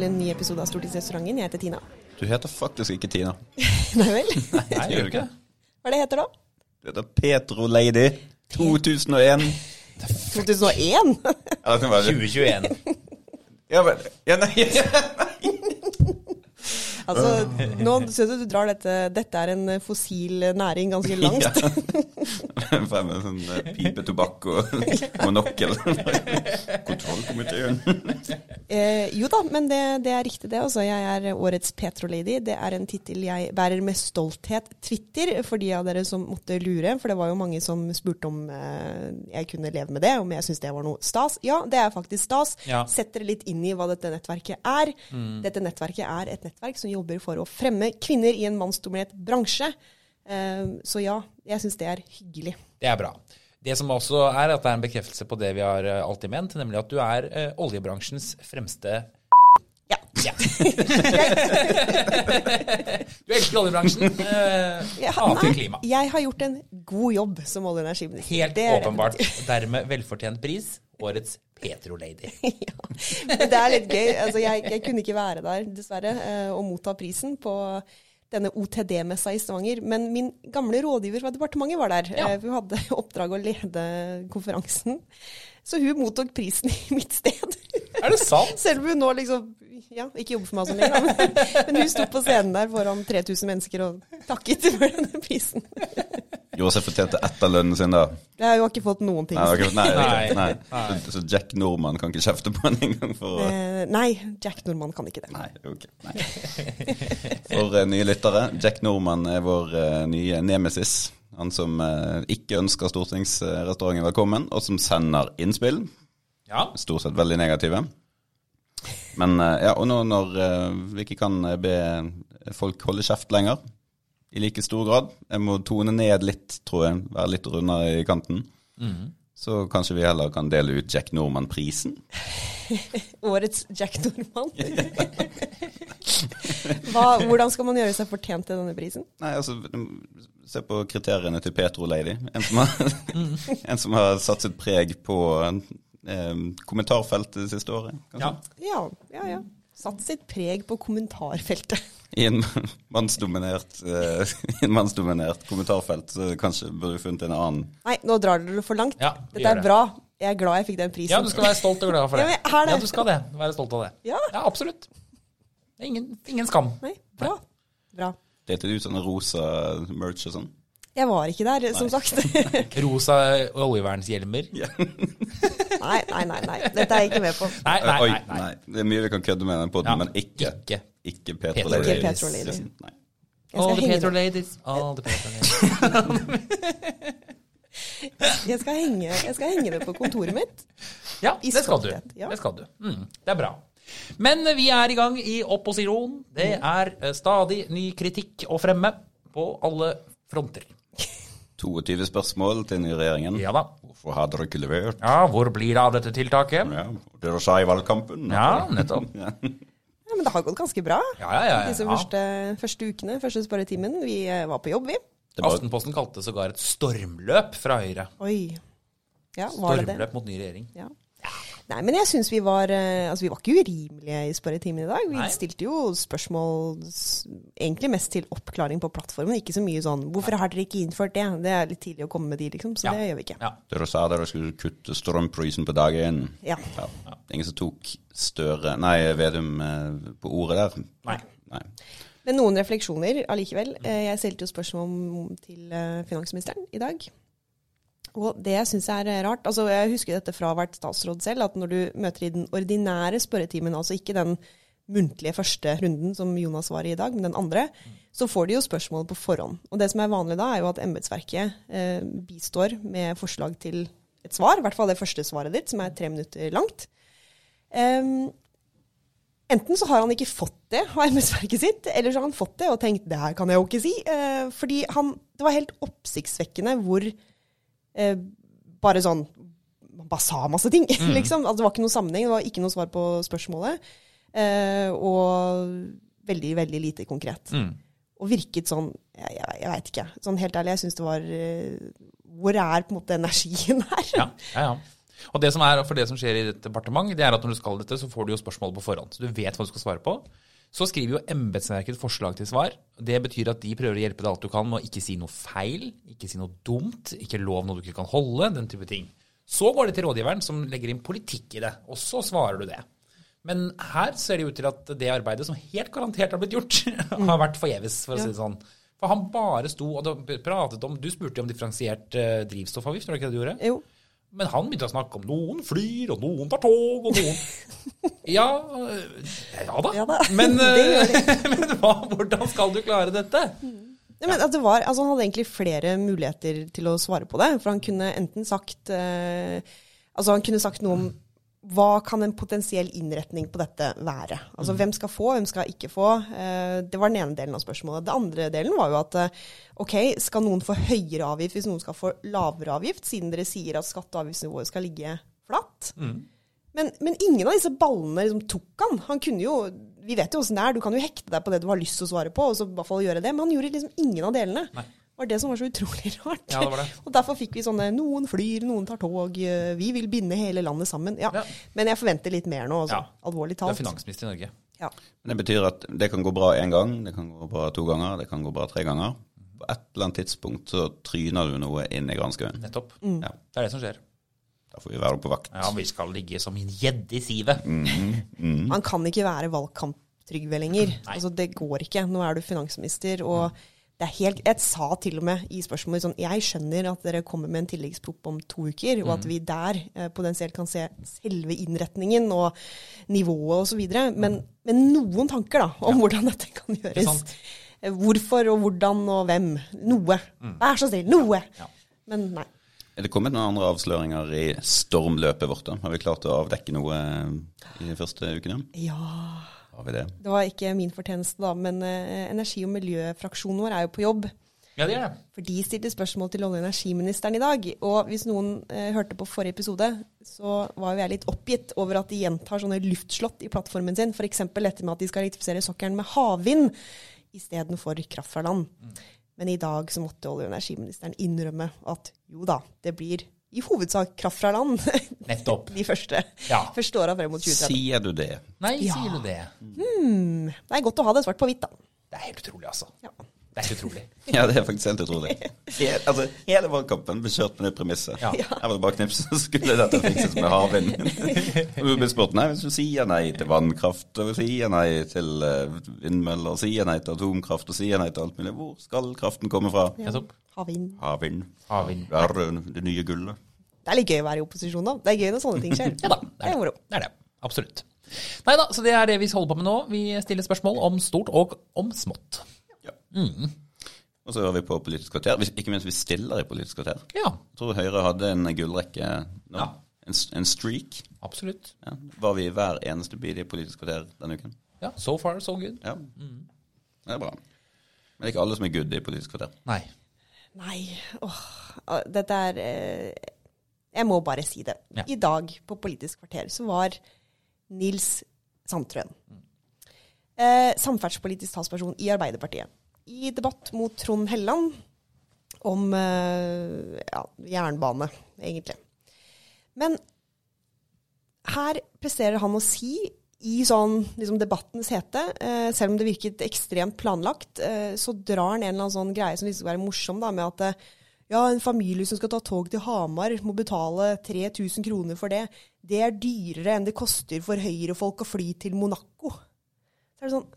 til en ny episode av Stortingsrestauranten. Jeg heter Tina. Du heter faktisk ikke Tina. Nei vel? Nei, gjør du ikke? Hva er det heter da? Du heter Petro Lady 2001. 2001? Ja, det var det. 2021. Ja, men, ja, nei, Altså, nå synes du du drar dette Dette er en fossil næring ganske langt. Ja. Frem med sånn eh, pipetobakk og monokkel. Kontrollkomiteen. Eh, jo da, men det, det er riktig det. Altså, jeg er årets Petro-lady. Det er en tittel jeg bærer med stolthet. Twitter, for de av dere som måtte lure. For det var jo mange som spurte om eh, jeg kunne leve med det, om jeg syntes det var noe stas. Ja, det er faktisk stas. Ja. Sett dere litt inn i hva dette nettverket er. Dette nettverket er et nettverk som jobber for å fremme kvinner i en mannsdominert bransje. Eh, så ja, jeg syns det er hyggelig. Det er bra. Det som også er, at det er en bekreftelse på det vi har eh, alltid ment, nemlig at du er eh, oljebransjens fremste Ja. ja. du elsker oljebransjen. Eh, hater klima. jeg har gjort en god jobb som olje- og energiminister. Helt åpenbart. Dermed velfortjent pris. Årets Petro-lady. ja. Det er litt gøy. Altså, jeg, jeg kunne ikke være der, dessverre, eh, og motta prisen på denne OTD-messa i Stavanger. Men min gamle rådgiver fra departementet var der. Ja. Eh, Hun hadde oppdrag å lede konferansen. Så hun mottok prisen i mitt sted. Er det sant? Selv om hun nå liksom ja, ikke jobber for meg sånn lenger, men, men hun sto på scenen der foran 3000 mennesker og takket for denne prisen. Gjorde fortjente etterlønnen sin, da. Jeg har jo ikke fått noen ting. Nei, ikke- nei, Nei. nei. Så, så Jack Norman kan ikke kjefte på en engang for Eh, nei, Jack Norman kan ikke det. Nei, ok. Nei. For uh, nye lyttere, Jack Norman er vår uh, nye nemesis. Han som uh, ikke ønsker stortingsrestauranten velkommen, og som sender innspill. Ja. Stort sett veldig negative. Men ja, og nå når vi ikke kan be folk holde kjeft lenger, i like stor grad Jeg må tone ned litt, tror jeg. Være litt rundere i kanten. Så kanskje vi heller kan dele ut Jack Norman-prisen. Årets Jack Norman. Hva, hvordan skal man gjøre seg fortjent til denne prisen? Nei, altså Se på kriteriene til Petro Lady. En som har, en som har satt sitt preg på eh, kommentarfeltet det siste året. ja. Kanskje? Ja, ja, ja. Satt sitt preg på kommentarfeltet. I en mannsdominert, eh, mannsdominert kommentarfelt, så kanskje burde vi funnet en annen. Nei, nå drar dere det for langt. Ja, Dette er det. bra. Jeg er glad jeg fikk den prisen. ja, du skal være stolt og glad for det. Ja, det- Ja, du skal det. Være stolt av det. Ja. absolutt. Det er ingen, ingen skam. Nei, bra. Bra. Delte ut sånne rosa merch og sånn. Jeg var ikke der, som sagt. Rosa oljevernshjelmer. nei, nei, nei, nei. Dette er jeg ikke med på. Nei, nei, Oi, nei. nei. Det er mye vi kan kødde med den poden, Ja, men ikke, ikke. ikke Petroladies. Petro All the det. all the Petroladies. Jeg, skal henge, jeg skal henge det på kontoret mitt. Ja, det skal du. Det skal du. Mm, det er bra. Men vi er i gang i opposisjon. Det er eh, stadig ny kritikk å fremme på alle fronter. 22 spørsmål til den nye regjeringen. Ja da. Hvorfor har dere ikke levert? Ja, hvor blir det av dette tiltaket? Ja, dere sa i valgkampen. Ja, nettopp. Ja. Ja, men det har gått ganske bra. Ja, ja, ja. Disse ja. første, første ukene, første spørretimen. Vi eh, var på jobb, vi. Det var, Aftenposten kalte det sågar et stormløp fra Høyre. Oi. Ja, var det det? Stormløp mot ny regjering. Ja. Nei, men jeg syns vi var eh, Altså, vi var ikke urimelige i spørretimen i dag. Vi Nei. stilte jo spørsmål egentlig mest til oppklaring på plattformen. Ikke så mye sånn 'Hvorfor har dere ikke innført det?' Det er litt tidlig å komme med de, liksom. Så Ja. det gjør vi ikke. Ja. dere sa dere skulle kutte strømprisen på dag én. Ja. Ja. Det ingen som tok Støre Nei, Vedum eh, på ordet der. Nei. Nei. Men noen refleksjoner allikevel. Eh, Jeg stilte jo spørsmål til finansministeren i dag. Og det jeg er eh, rart altså Jeg husker dette fra å ha vært statsråd selv, at når du møter i den ordinære spørretimen, altså ikke den muntlige første runden som Jonas var i i dag, men den andre, så får de jo spørsmål på forhånd. Og det som er vanlig da, er jo at embetsverket eh, bistår med forslag til et svar, i hvert fall det første svaret ditt, som er tre minutter langt. Um, Enten så har han ikke fått det av embetsverket sitt, eller så har han fått det og tenkt det her kan jeg jo ikke si. Eh, fordi han, det var helt oppsiktsvekkende hvor eh, bare sånn Man bare sa masse ting, liksom. Altså, det var ikke noe sammenheng, det var ikke noe svar på spørsmålet. Eh, og veldig, veldig lite konkret. Mm. Og virket sånn Jeg, jeg, jeg veit ikke. Sånn helt ærlig, jeg syns det var eh, Hvor er på en måte energien her? Ja, ja, ja. Og det som er, for det som skjer i et departement, det er at når du skal dette, så får du jo spørsmål på forhånd. Så du vet hva du skal svare på. Så skriver jo embetsverket et forslag til svar. Det betyr at de prøver å hjelpe deg alt du kan med å ikke si noe feil, ikke si noe dumt, ikke lov noe du ikke kan holde, den type ting. Så går det til rådgiveren, som legger inn politikk i det, og så svarer du det. Men her ser det ut til at det arbeidet som helt garantert har blitt gjort, har vært forgjeves, for å si det sånn. For han bare sto og pratet om Du spurte jo om differensiert eh, drivstoffavgift, var det ikke det du gjorde? Jo. Men han begynte å snakke om noen flyr, og noen tar tog, og noen Ja, øh, ja da. Ja da. Men, øh, men hva, hvordan skal du klare dette? Ja, det var, altså Han hadde egentlig flere muligheter til å svare på det. For han kunne enten sagt eh, Altså han kunne sagt noe om hva kan en potensiell innretning på dette være? Altså Hvem skal få, hvem skal ikke få? Eh, det var den ene delen av spørsmålet. Den andre delen var jo at eh, ok, skal noen få høyere avgift hvis noen skal få lavere avgift, siden dere sier at skatte- og avgiftsnivået skal ligge flatt? Men, men ingen av disse ballene liksom tok han. Han kunne jo Vi vet jo åssen det er, du kan jo hekte deg på det du har lyst til å svare på, og så i hvert fall gjøre det. Men han gjorde liksom ingen av delene. Nei. Var det som var så utrolig rart. Ja, det var det. Og derfor fikk vi sånne Noen flyr, noen tar tog, eh, vi vil binde hele landet sammen. Ja. Ja. Men jeg forventer litt mer nå, altså. Ja. Alvorlig Du er finansminister i Norge. Ja. Men det betyr at det kan gå bra én gang, det kan gå bra to ganger, det kan gå bra tre ganger. På et eller annet tidspunkt så tryner du noe inn i granskauen. Nettopp. Mm. Ja, Det er det som skjer. da får vi være på vakt. Ja, vi skal ligge som en gjedde i sivet. Man kan ikke være valgkamp-Trygve lenger. Altså, det går ikke. Nå er du finansminister, og er helt Jeg sa til og med i spørsmålet sånn Jeg skjønner at dere kommer med en tilleggsprop om to uker, og at vi der eh, potensielt kan se selve innretningen og nivået osv. Men, men noen tanker da, om hvordan dette kan gjøres. Eh, Hvorfor og hvordan og hvem. Noe. Vær så snill. Noe. Ja. Men nei. Er det kommet noen andre avsløringer i stormløpet vårt? da? Har vi klart å avdekke noe eh, i de første ukene? Ja Har vi det? Det var ikke min fortjeneste, da, men eh, energi- og miljøfraksjonen vår er jo på jobb. Ja, det er det. For de stilte spørsmål til olje- og energiministeren i dag. Og hvis noen eh, hørte på forrige episode, så var jo jeg litt oppgitt over at de gjentar sånne luftslott i plattformen sin. F.eks. dette med at de skal elektrifisere sokkelen med havvind istedenfor kraft fra land. Men i dag så måtte olje- og energiministeren innrømme at jo da, det blir i hovedsak kraft fra land Nettopp. de første, Ja. første åra frem mot 2030. Sier du det? Nei, Ja. sier du det? Det er godt å ha det svart på hvitt, da. Det er helt utrolig, altså. Ja. Det er helt utrolig. Ja, det er faktisk helt utrolig. Hele, altså, hele valgkampen ble kjørt med det premisset. Ja. Her var det bare knips, så skulle dette fikses med havvind. Og du ble spurt nei, hvis du sier nei til vannkraft, og sier nei til eh, vindmøller, sier nei til atomkraft og sier nei til alt mulig, hvor skal kraften komme fra? Ja. Havvind. Havvind. Havvind. Er eh, det nye gullet. Det er litt gøy å være i opposisjon, da. Det er gøy når sånne ting skjer. Ja da, det det er moro. det. det, er det. Absolutt. Nei da, så det er det vi holder på med nå. Vi stiller spørsmål om stort og om smått. Og så hører vi på Politisk kvarter. Ikke minst vi stiller i Politisk kvarter. Ja, Jeg tror Høyre hadde en gullrekke nå. Ja. En, en streak. absolutt. Ja. Var vi hver eneste bil i Politisk kvarter denne uken? Ja, So far, so good. Ja. Det er bra. Men det er ikke alle som er good i Politisk kvarter. Nei. Nei, åh, dette er eh, Jeg må bare si det. Ja. I dag på Politisk kvarter så var Nils Sandtrøen eh, samferdselspolitisk talsperson i Arbeiderpartiet. I debatt mot Trond Helleland om eh, ja, jernbane, egentlig. Men her presterer han å si i sånn liksom debattens hete, eh, selv om det virket ekstremt planlagt, eh, så drar han en eller annen sånn greie som seg å være morsom, da, med at eh, ja, en familie som skal ta tog til Hamar, må betale 3000 kroner for det. Det er dyrere enn det koster for Høyre-folk å fly til Monaco. Så er det sånn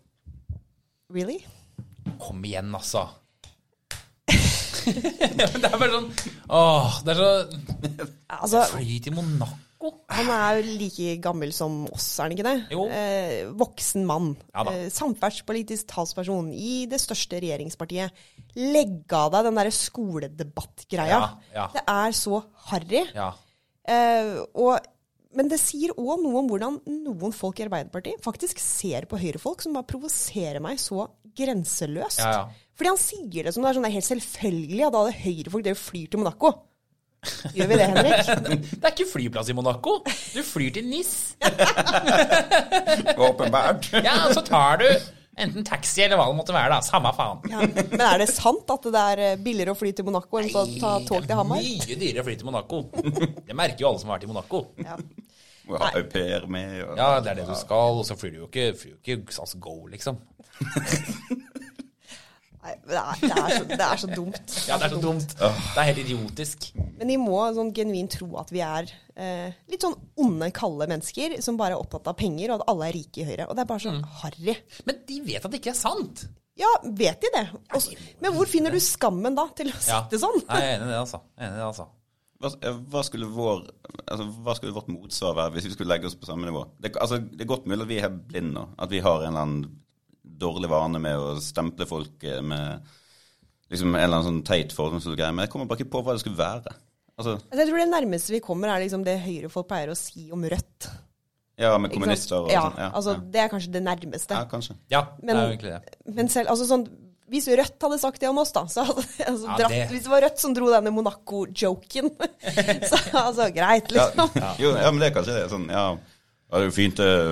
Really? Kom igjen, altså. det er bare sånn Åh, det er så Altså, Fly til Monaco? Han er jo like gammel som oss, er han ikke det? Jo. Eh, voksen mann. Ja eh, Samferdselspolitisk talsperson i det største regjeringspartiet. Legg av deg den derre skoledebattgreia. Ja, ja. Det er så harry. Ja. Eh, og, men det sier òg noe om hvordan noen folk i Arbeiderpartiet faktisk ser på høyrefolk, som bare provoserer meg så grenseløst. Ja, ja. Fordi han sier det som det er sånn det er helt selvfølgelig at alle høyrefolk dere flyr til Monaco. Gjør vi det, Henrik? Det er ikke flyplass i Monaco. Du flyr til NIS. Åpenbart. Ja, så tar du Enten taxi eller hva det måtte være, da. Samme faen. Ja. Men er det sant at det er eh, billigere å fly til Monaco enn å ta tog til Hamar? Mye dyrere å fly til Monaco. Det merker jo alle som har vært i Monaco. Ja. Må ha au pair med. Og, Ja, det er det du skal, og så flyr du jo ikke, flyr du ikke SAS Go, liksom. Nei, men det er, det, er så, det er så dumt. Ja, det er så dumt. Det er helt idiotisk. Men de må sånn genuint tro at vi er eh, litt sånn onde, kalde mennesker som bare er opptatt av penger, og at alle er rike i Høyre. Og det er bare sånn harry. Men de vet at det ikke er sant. Ja, vet de det? Også, men hvor finner du skammen da til å Ja. sitte sånn? Nei, jeg er enig i det, altså. Jeg er Enig i det, altså. Hva, eh, hva, skulle vår, altså, hva skulle vårt motsvar være hvis vi skulle legge oss på samme nivå? Det, altså, det er godt mulig at vi er blind blinde nå. At vi har en eller annen dårlig vane med å stemple folk eh, med liksom en eller annen sånn teit fordomsfull greie. Men jeg kommer bare ikke på hva det skulle være. Altså, Altså, Jeg tror det nærmeste vi kommer, er liksom det høyrefolk pleier å si om Rødt. ja, med kommunister og ja, sånn. Ja, altså, ja. Det er kanskje det nærmeste. ja, kanskje. Ja, det er jo egentlig det. Men selv, altså sånn hvis Rødt hadde sagt det om oss, da så hadde, altså, Ja, dratt, det- Hvis det var Rødt som dro denne Monaco-joken, så altså, greit, Ja, liksom. jo, ja, men det er kanskje det. Sånn, ja, ja, det er jo fint eh,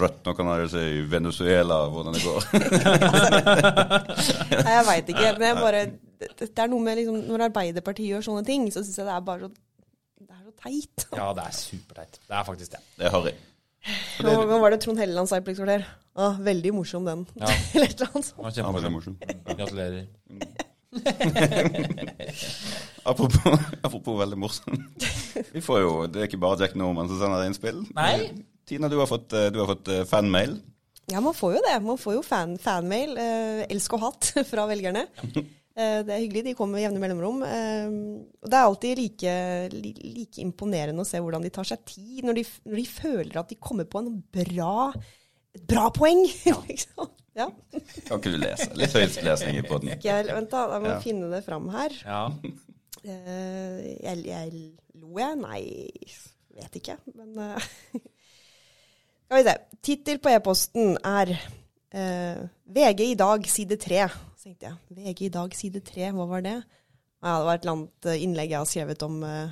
rødt. Nå kan jeg si, i Venezuela hvordan det går. Nei, jeg veit ikke. Men jeg bare, det, det er noe med liksom, Når Arbeiderpartiet gjør sånne ting, så syns jeg det er bare så Det er så teit. Ja, det er superteit. Det er faktisk det. Det er harry. Nå, var det Trond Helleland sa Å, veldig morsom den. Ja. Eller et eller annet sånt. Ja, veldig morsom. Gratulerer. Apropos, apropos veldig morsom. Vi får jo, Det er ikke bare Jack Norman som sender innspill. Nei. Tina, du har fått, eh, du har fått eh, fanmail. Ja, man får jo det. Man får jo fan, fanmail. Eh, elsk og hatt fra velgerne. Eh, det er hyggelig. De kommer med jevne mellomrom. Eh, og det er alltid like, like imponerende å se hvordan de tar seg tid når de, når de føler at de kommer på en bra, et bra poeng. liksom. Ja. Kan ikke du lese? Litt høytlesning i poden. Vent, da. Jeg må Ja. finne det fram her. Ja. Uh, jeg, jeg lo jeg? Nei, vet ikke. Men uh, Skal vi se. Tittel på e-posten er uh, VG i dag, side 3. Så tenkte jeg, VG i dag, side 3, hva var det? Ja, det var et eller annet eh, innlegg jeg har skrevet om eh,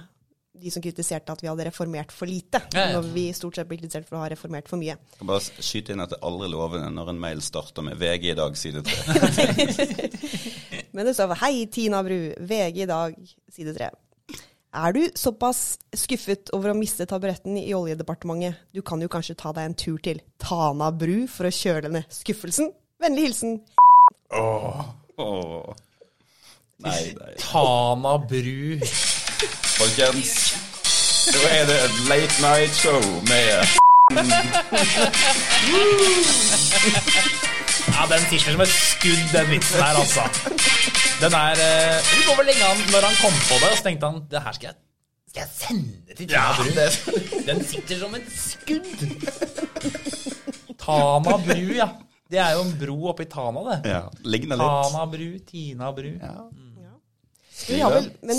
de som kritiserte at vi hadde reformert for lite. Ja, ja. Når vi stort sett blir kritisert for å ha reformert for mye. Jeg kan bare skyte inn at det er aldri lovende når en mail starter med VG i dag, side 3. Men det står Hei, Tina Bru. VG i dag, side 3. Er du såpass skuffet over å miste taburetten i Oljedepartementet? Du kan jo kanskje ta deg en tur til Tana bru for å kjøle ned skuffelsen? Vennlig hilsen Åh. Nei, nei. Tana bru. Folkens, nå er det et late night show med Ja, den sitter som et skudd, den vitsen her, altså. Den er uh, Det går vel lenge an når han kom på det, og så tenkte han det her skal jeg, skal jeg sende til Tina Bru. Ja, Den sitter som et skudd. Tana bru, ja. Det er jo en bro oppi Tana, det. Ja. Tana bru, Tina bru. Har vel, Men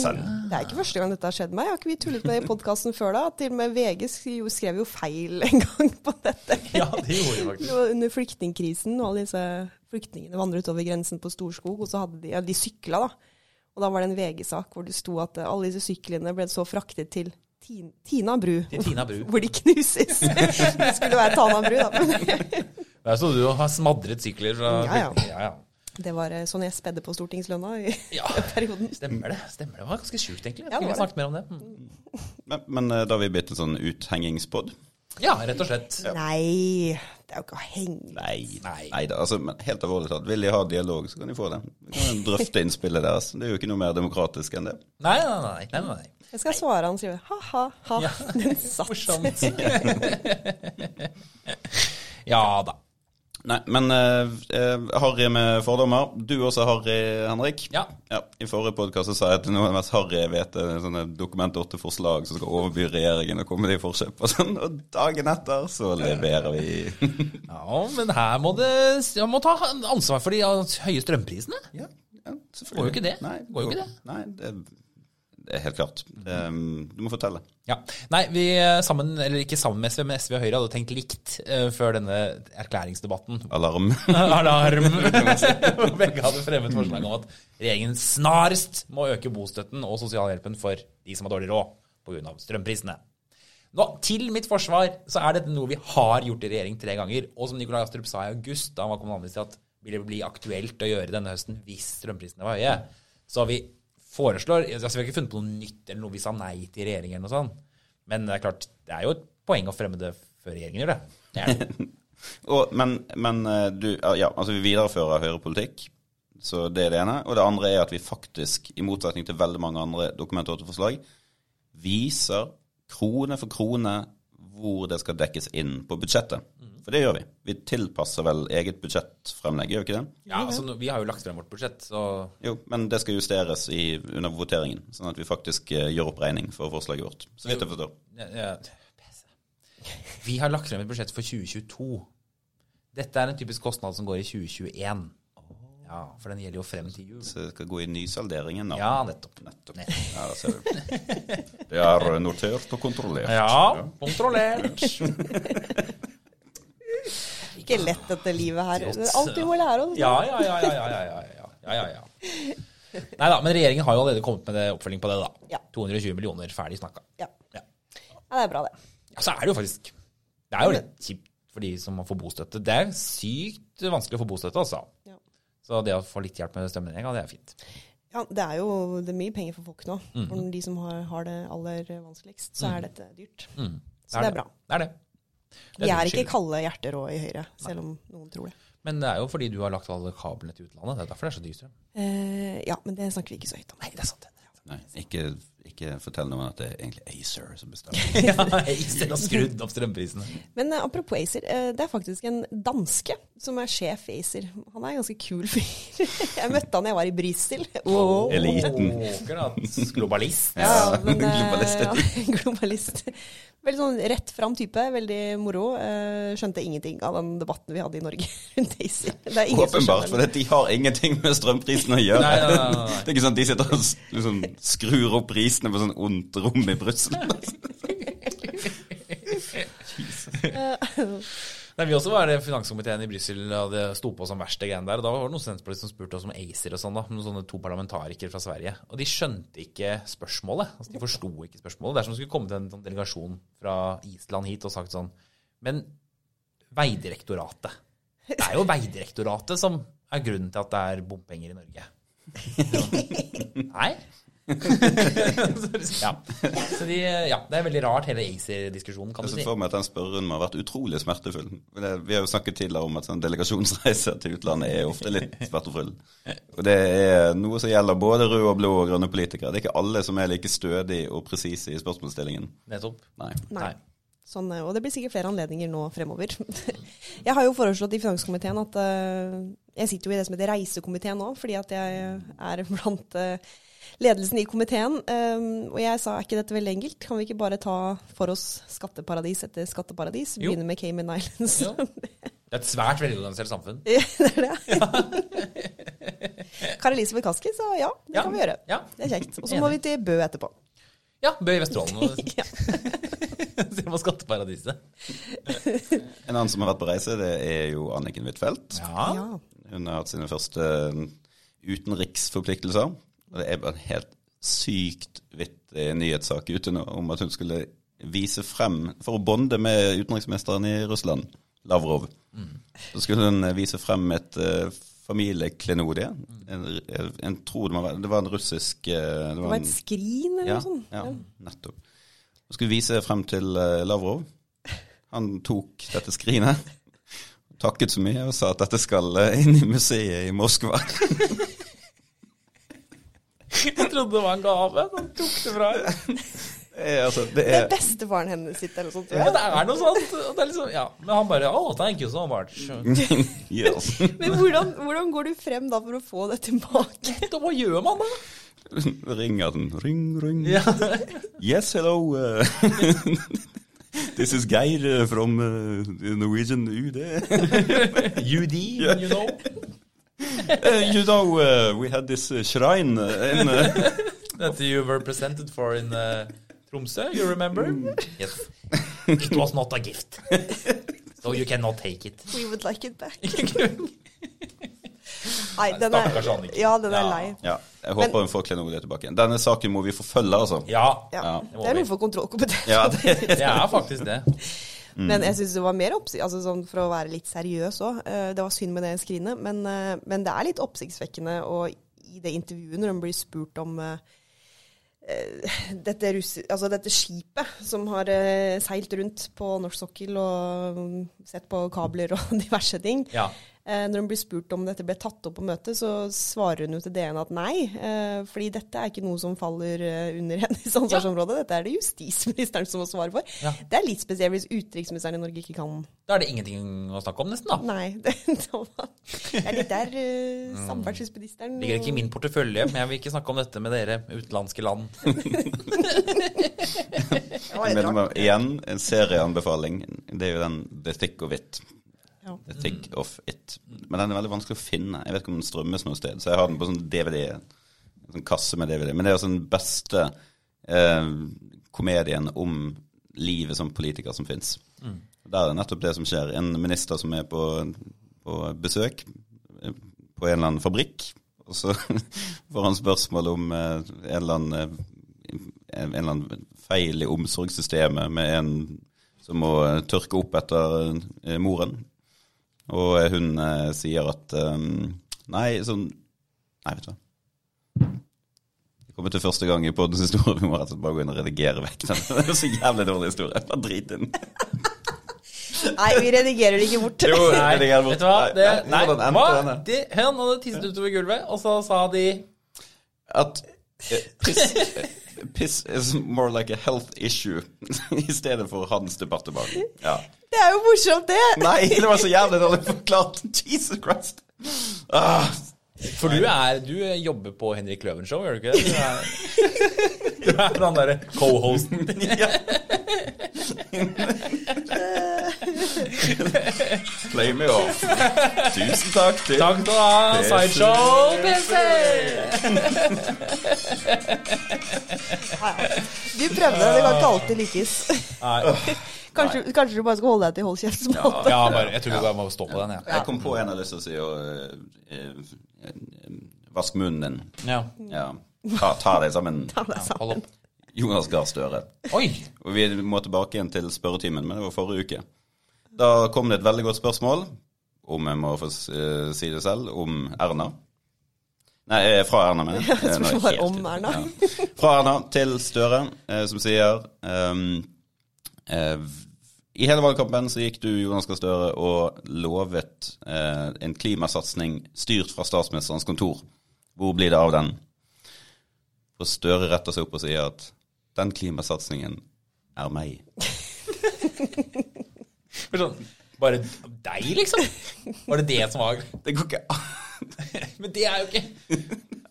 det er ikke første gang dette har skjedd meg. Har ikke vi tullet med det i podkasten før da? Til og med VG skrev, jo feil en gang på dette. Ja, det gjorde jeg faktisk. under flyktningkrisen, og alle disse flyktningene vandret over grensen på Storskog, og så hadde de, ja, de sykla, da. Og da var det en VG-sak hvor det sto at eh, alle disse syklene ble så fraktet til Tin Tina bru. Tina bru. Hvor de knuses. det skulle være Tana bru, da. er så du har smadret sykler fra Ja, ja. ja, ja. Det var eh, sånn jeg spedde på stortingslønna i Ja. perioden. Stemmer det. stemmer Det var ganske sjukt, egentlig. Jeg Ja, skulle snakket mer om det. Mm. Men, men eh, da har vi blitt en sånn uthengingspod. Ja, rett og slett. Nei, det er jo ikke å henge Nei, Nei. nei da. Altså, men helt alvorlig talt, vil de ha dialog, så kan de få det. Vi kan drøfte innspillet deres. Det er jo ikke noe mer demokratisk enn det. Nei, nei, nei. nei, nei. Jeg skal svare han sier ha-ha, ha. Ja. Den satt. Morsomt. ja da. Nei, men eh, eh, Harry med fordommer. Du også Harry, Henrik. Ja. I forrige podkast sa jeg at noe av det mest harry jeg vet, er sånne Dokument 8-forslag som skal overby regjeringen og komme til forkjøp og sånn. Og dagen etter så leverer vi. ja, men her må det Jeg må ta ansvar for de høye strømprisene. ja, ja, selvfølgelig. Går jo ikke det. Nei, Går jo ikke det. Nei, det, helt klart. Det, du må fortelle. Ja. Nei, vi eh, sammen, eller ikke sammen med SV, men SV og Høyre hadde tenkt likt eh, før denne erklæringsdebatten. Alarm. Alarm! Begge hadde fremmet forslag om at regjeringen snarest må øke bostøtten og sosialhjelpen for de som har dårlig råd pga. strømprisene. Nå, til mitt forsvar så er dette noe vi har gjort i regjering tre ganger. Og som Nikolai Astrup sa i august, da han var kommunalminister, at ville det bli aktuelt å gjøre denne høsten hvis strømprisene var høye. Så vi foreslår Vi har ikke funnet på noe nytt eller noe vi sa nei til regjeringen eller noe sånt. Men det er klart, det er jo et poeng å fremme det før regjeringen gjør det. det, det. Og, men, men eh, du, ja, altså vi viderefører høyrepolitikk, så det er det ene. Og det andre er at vi faktisk, i motsetning til veldig mange andre Dokument 8-forslag, viser krone for krone hvor det skal dekkes inn på budsjettet. For det gjør vi. Vi tilpasser vel eget budsjettfremlegg, gjør vi ikke det? Ja, altså, Vi har jo lagt frem vårt budsjett, så Jo, men det skal justeres i, under voteringen, sånn at vi faktisk uh, gjør opp regning for forslaget vårt. Så vidt jeg forstår. ja, ja, Vi har lagt frem et budsjett for 2022. Dette er en typisk kostnad som går i 2021. Ja, for den gjelder jo frem til jul. Så det skal gå i nysalderingen nå. Ja, nettopp. Nettopp. Ja, da ser du. Det er notert og kontrollert. Ja, kontrollert. ikke lett, dette livet her. Det er alltid må lære oss. Ja, ja, ja. ja, ja, ja, ja, ja, Nei da, men regjeringen har jo allerede kommet med oppfølging på det, da. 220 millioner, ferdig snakka. Ja. ja. Det er bra, det. Ja, så er det jo faktisk Det er jo litt mm. kjipt for de som får bostøtte. Det er sykt vanskelig å få bostøtte, altså. Ja. Så det å få litt hjelp med strømregninga, det er fint. Ja, det er jo det er mye penger for folk nå. Mm. For de som har, har, det aller vanskeligst, så er mm. dette dyrt. Mm. Det er så det er bra. Det er det. Det Vi er, er ikke kalde hjerter òg i Høyre, selv om noen tror det. Men det er jo fordi du har lagt alle kablene til utlandet. Det er derfor det er så dyr strøm. Eh, ja, men det snakker vi ikke så høyt om. Nei, det er sant. det. Nei, ikke, ikke fortell noen at det er egentlig Acer som bestemmer. Ja, Acer har skrudd opp strømprisene. Men uh, apropos Acer, uh, det er faktisk en danske som er sjef i Acer. Han er en ganske kul fyr. Jeg møtte han da jeg var i Brussel. Oh. Eliten. Globalist. Ja, men, uh, Globalist. Ja, globalist. Veldig sånn rett fram type, veldig moro. Eh, skjønte ingenting av den debatten vi hadde i Norge rundt ACER. Det er ingen Åpenbart, for de har ingenting med strømprisen å gjøre. Nei, nei, nei, nei. Det er ikke sånn at de sitter og liksom, skrur opp prisene på sånn ondt rom i Brussel. Nei, vi også var i finanskomiteen i Brussel og det sto på som verste det greiene der. Og da var det noen Senterpartiet som spurte oss om ACER og sånn, da. Noen sånne to parlamentarikere fra Sverige. Og de skjønte ikke spørsmålet. Altså, de forsto ikke spørsmålet. Det er som om det skulle komme til en sånn delegasjon fra Island hit og sagt sånn Men Veidirektoratet. Det er jo Veidirektoratet som er grunnen til at det er bompenger i Norge. Nei? Ja. Så de, ja, det er veldig rart, hele ACER-diskusjonen, kan du si. Jeg ser for meg at den spørrerunden har vært utrolig smertefull. Vi har jo snakket tidligere om at sånn delegasjonsreiser til utlandet er ofte litt smertefull. Og det er noe som gjelder både røde og blå og grønne politikere. Det er ikke alle som er like stødige og presise i spørsmålsstillingen. Nettopp. Nei. Nei. Sånn, eh, og det blir sikkert flere anledninger nå fremover. Jeg har jo foreslått i finanskomiteen at uh, Jeg sitter jo i det som heter reisekomiteen nå, fordi at jeg er blant eh, ledelsen i komiteen. Um, og jeg sa er ikke dette veldig enkelt? Kan vi ikke bare ta for oss skatteparadis etter skatteparadis? Begynne med Cayman Islands. Jo. Det er et svært velorganisert samfunn. Ja, det er det. Kari Elisabeth Kaski sa ja, det Ja. kan vi gjøre. Ja. Det er kjekt. Og så må vi til Bø etterpå. Ja, Bø i Vesterålen. Ja. Se på skatteparadiset. En annen som har vært på reise, det er jo Anniken Huitfeldt. Ja. ja. Hun har hatt sine første utenriksforpliktelser. Det er bare en helt sykt vittig nyhetssak ute nå om at hun skulle vise frem For å bonde med utenriksministeren i Russland, Lavrov. Så skulle hun vise frem et uh, familieklenodie. En, en, tror det, det var en russisk eh, det Det var var en, et skrin eller ja, noe sånt. ja, nettopp. Hun skulle vise frem til eh, Lavrov. Han tok dette skrinet. Takket så mye og sa at dette skal eh, inn i museet i Moskva. Jeg trodde det var en gave. Han tok det fra henne. Det er, altså, det er, er bestefaren hennes sitt eller noe sånt. tror Ja, det er noe sånt. og Det er liksom, ja. Men han bare Oh, thank you so much. yes. Men hvordan, hvordan går du frem da for å få det tilbake? Da, hva gjør man da? Ringer den. Ring, ring. Ja. Yes, hello. uh, This is Geir uh, from Norwegian UD. UD, you know. Uh, you know, uh, we had this uh, shrine uh, in uh, That you were presented for in uh, Tromsø, you remember? Yes. It was not a gift. So you cannot take it. We would like it back. Nei, den er, Stakkars Anniken. ja, den er Ja. lei. Ja, jeg håper hun får klenodiet tilbake. Denne saken må vi forfølge, altså. Ja, Ja. Ja. Det er noe for kontrollkompetent. Ja, det, det er faktisk det. Men jeg syns det var mer oppsikt... Altså sånn for å være litt seriøs òg. Det var synd med det skrinet, men, eh, men det er litt oppsiktsvekkende. Og i det intervjuet, når de blir spurt om eh, eh, dette, altså dette skipet som har eh, seilt rundt på norsk sokkel og mm, sett på kabler og diverse ting. Ja. Eh, når hun blir spurt om dette ble tatt opp på møtet, så svarer hun jo til DN at nei. Eh, fordi dette er ikke noe som faller eh, under hennes ansvarsområde. Dette er det justisministeren som må svare for. Ja. Det er litt spesielt hvis utenriksministeren i Norge ikke kan Da er det ingenting å snakke om, nesten, da. Nei. Det, det er litt der uh, samferdselsministeren Ligger ikke i min portefølje, men jeg vil ikke snakke om dette med dere utenlandske land. Men igjen, en serieanbefaling. Det er jo den bestikk og It. Ja. The Thick of It. Men den er veldig vanskelig å finne. Jeg vet ikke om den strømmes noe sted. Så jeg har den på sånn DVD. En sånn kasse med DVD. Men det er altså den beste eh, komedien om livet som politiker som fins. Der er det nettopp det som skjer. En minister som er på, på besøk eh, på en eller annen fabrikk, og så får han spørsmål om eh, en eller annen eh, en eller annen feil i omsorgssystemet med en som må eh, tørke opp etter eh, moren. Og hun eh, sier at um, Nei, sånn Nei, vet du hva. Det kommer til første gang i poddens historie. Vi må rett og slett bare gå inn og redigere vekk den. Det er så jævlig dårlig historie. Bare drit i den. Nei, vi redigerer det ikke bort. Jo, Nei, rediger bort. vet du hva? Det, Nei, nei, nei, hva? De, hun hadde tisset utover gulvet, og så sa de At eh, piss, is more like a health issue i stedet for hans departement. Ja. Det er jo morsomt, det! Nei, det var så jævlig dårlig forklart. Jesus Christ. Ah, For du er Du jobber på Henrik Løven Show, gjør du ikke det? Du er, den er han derre co-hosten. ja. Play me off. Tusen takk til Takk til deg, Sideshow PC! Du prøvde, det kan ikke alltid lykkes. Nei, Kanskje, kanskje du bare skal holde deg til hold kjeft? Ja, ja, bare, jeg tror jeg bare må stå på den, jeg. Jeg kom på en jeg har lyst til å si, og eh, eh, vask munnen din. Ja. Ja. Ta, ta deg sammen, ta deg sammen. Jonas Gahr Støre. Oi! Og vi må tilbake igjen til spørretimen, men det var forrige uke. Da kom det et veldig godt spørsmål, om jeg må få eh, si det selv, om Erna. Nei, eh, fra Erna, mener jeg. Eh, om. Erna. Ja. Fra Erna til Støre, som sier um, eh, I hele valgkampen så gikk du, Jonas Gahr Støre, og lovet eh, en klimasatsing styrt fra statsministerens kontor. Hvor blir det av den? Og Støre retter seg opp og sier at den klimasatsingen er meg. Bare deg, liksom? Var det det som var Det går ikke an. Men det er jo ikke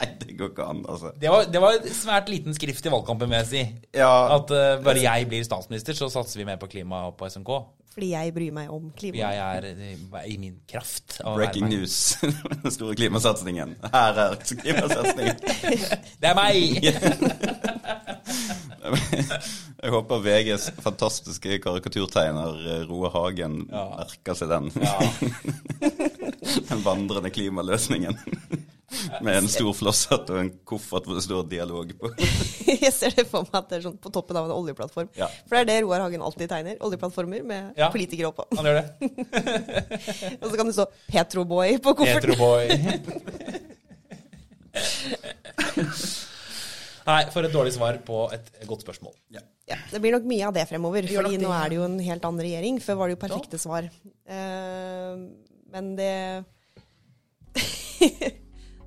Nei, det går ikke an, altså. Det var, det var svært liten skrift i valgkampen, vil jeg si. Ja, At uh, bare jeg blir statsminister, så satser vi mer på klima og på SMK. Fordi jeg bryr meg om klima. Jeg er eh, i min kraft. å breaking være news. Den store klimasatsingen. Her er klimasatsingen. Det er meg! Jeg håper VGs fantastiske karikaturtegner Roe Hagen Ja. merker seg den. Ja. Den vandrende klimaløsningen. Med en stor flosshatt og en koffert hvor det står 'dialog' på. Jeg ser det for meg at det er sånn på toppen av en oljeplattform. Ja. For det er det Roar Hagen alltid tegner. Oljeplattformer med Ja. politikere oppå. Han gjør det. Og så kan det stå Petroboy på kofferten. Heteroboy. Nei, for et dårlig svar på et godt spørsmål. Ja, det blir nok mye av det fremover. for fordi det. nå er det jo en helt annen regjering. Før var det jo perfekte svar. Uh, men det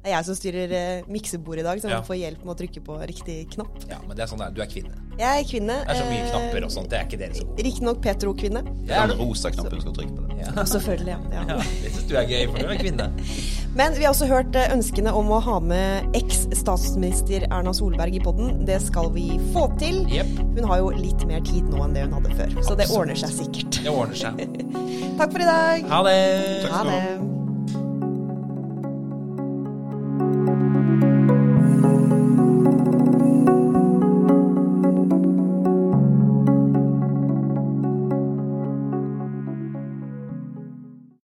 Det er jeg som styrer uh, miksebordet i dag, så jeg Ja. får hjelp med å trykke på riktig knapp. Ja, men det er sånn det er. Du er kvinne. Jeg er kvinne. Det er så mye eh, knapper og sånt. Det er ikke dere så gode. Riktignok Petro-kvinne. Det er den rosa knappen du skal trykke på. det. Ja. Selvfølgelig, ja. Ja, ja. det syns du er gøy, for du er kvinne. Men vi har også hørt eh, ønskene om å ha med eks-statsminister Erna Solberg i podden. Det skal vi få til. Yep. Hun har jo litt mer tid nå enn det hun hadde før, så det ordner seg sikkert. Det ordner seg. Takk for i dag. Ha det! Ha